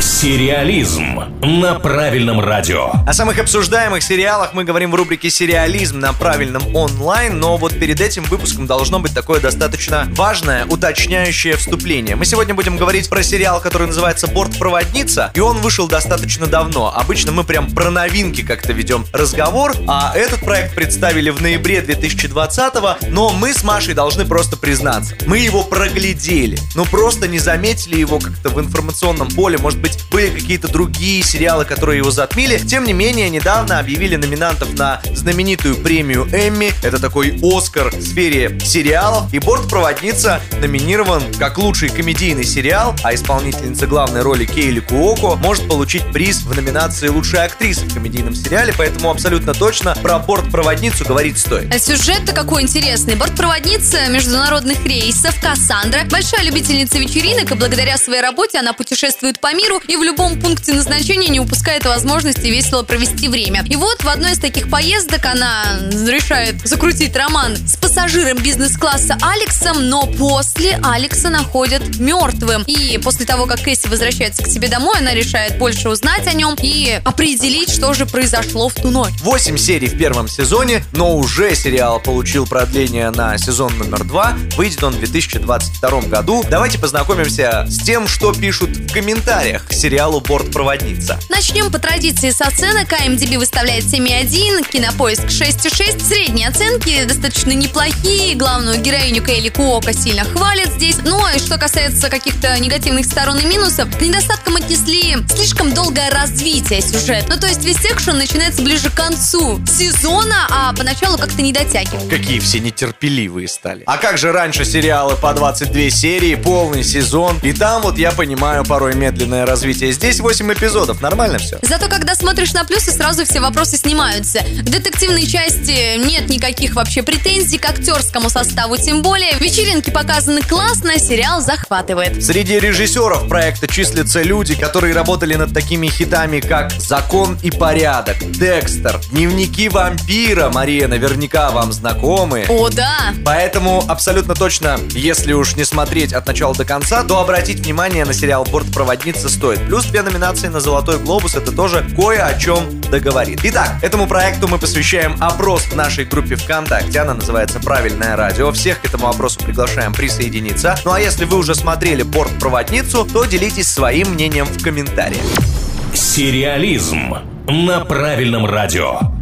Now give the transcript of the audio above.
Сериализм на правильном радио. О самых обсуждаемых сериалах мы говорим в рубрике «Сериализм» на правильном онлайн, но вот перед этим выпуском должно быть такое достаточно важное, уточняющее вступление. Мы сегодня будем говорить про сериал, который называется «Бортпроводница», и он вышел достаточно давно. Обычно мы прям про новинки как-то ведем разговор, а этот проект представили в ноябре 2020 но мы с Машей должны просто признаться. Мы его проглядели, но просто не заметили его как-то в информационном поле, может быть, быть, были какие-то другие сериалы, которые его затмили. Тем не менее, недавно объявили номинантов на знаменитую премию Эмми. Это такой Оскар в сфере сериалов. И «Бортпроводница» номинирован как лучший комедийный сериал, а исполнительница главной роли Кейли Куоко может получить приз в номинации «Лучшая актриса в комедийном сериале», поэтому абсолютно точно про «Бортпроводницу» говорить стоит. А сюжет-то какой интересный. Бортпроводница международных рейсов Кассандра, большая любительница вечеринок, и благодаря своей работе она путешествует по миру и в любом пункте назначения не упускает возможности весело провести время. И вот в одной из таких поездок она решает закрутить роман с пассажиром бизнес-класса Алексом, но после Алекса находят мертвым. И после того, как Кэсси возвращается к себе домой, она решает больше узнать о нем и определить, что же произошло в ту ночь. Восемь серий в первом сезоне, но уже сериал получил продление на сезон номер два. Выйдет он в 2022 году. Давайте познакомимся с тем, что пишут в комментариях к сериалу «Бортпроводница». Начнем по традиции с оценок. IMDb выставляет 7,1, Кинопоиск 6,6. Средние оценки достаточно неплохие. Главную героиню Кейли Куока сильно хвалят здесь. Ну, и что касается каких-то негативных сторон и минусов, к недостаткам отнесли слишком долгое развитие сюжета. Ну, то есть весь экшен начинается ближе к концу сезона, а поначалу как-то не дотягивает. Какие все нетерпеливые стали. А как же раньше сериалы по 22 серии, полный сезон, и там вот я понимаю порой медленное развития. Здесь 8 эпизодов, нормально все. Зато когда смотришь на плюсы, сразу все вопросы снимаются. К детективной части нет никаких вообще претензий, к актерскому составу тем более. Вечеринки показаны классно, сериал захватывает. Среди режиссеров проекта числятся люди, которые работали над такими хитами, как «Закон и порядок», «Декстер», «Дневники вампира», Мария, наверняка вам знакомы. О, да! Поэтому абсолютно точно, если уж не смотреть от начала до конца, то обратить внимание на сериал «Бортпроводница» стоит. Плюс две номинации на «Золотой глобус» — это тоже кое о чем договорит. Итак, этому проекту мы посвящаем опрос в нашей группе ВКонтакте. Она называется «Правильное радио». Всех к этому опросу приглашаем присоединиться. Ну а если вы уже смотрели «Бортпроводницу», то делитесь своим мнением в комментариях. Сериализм на правильном радио.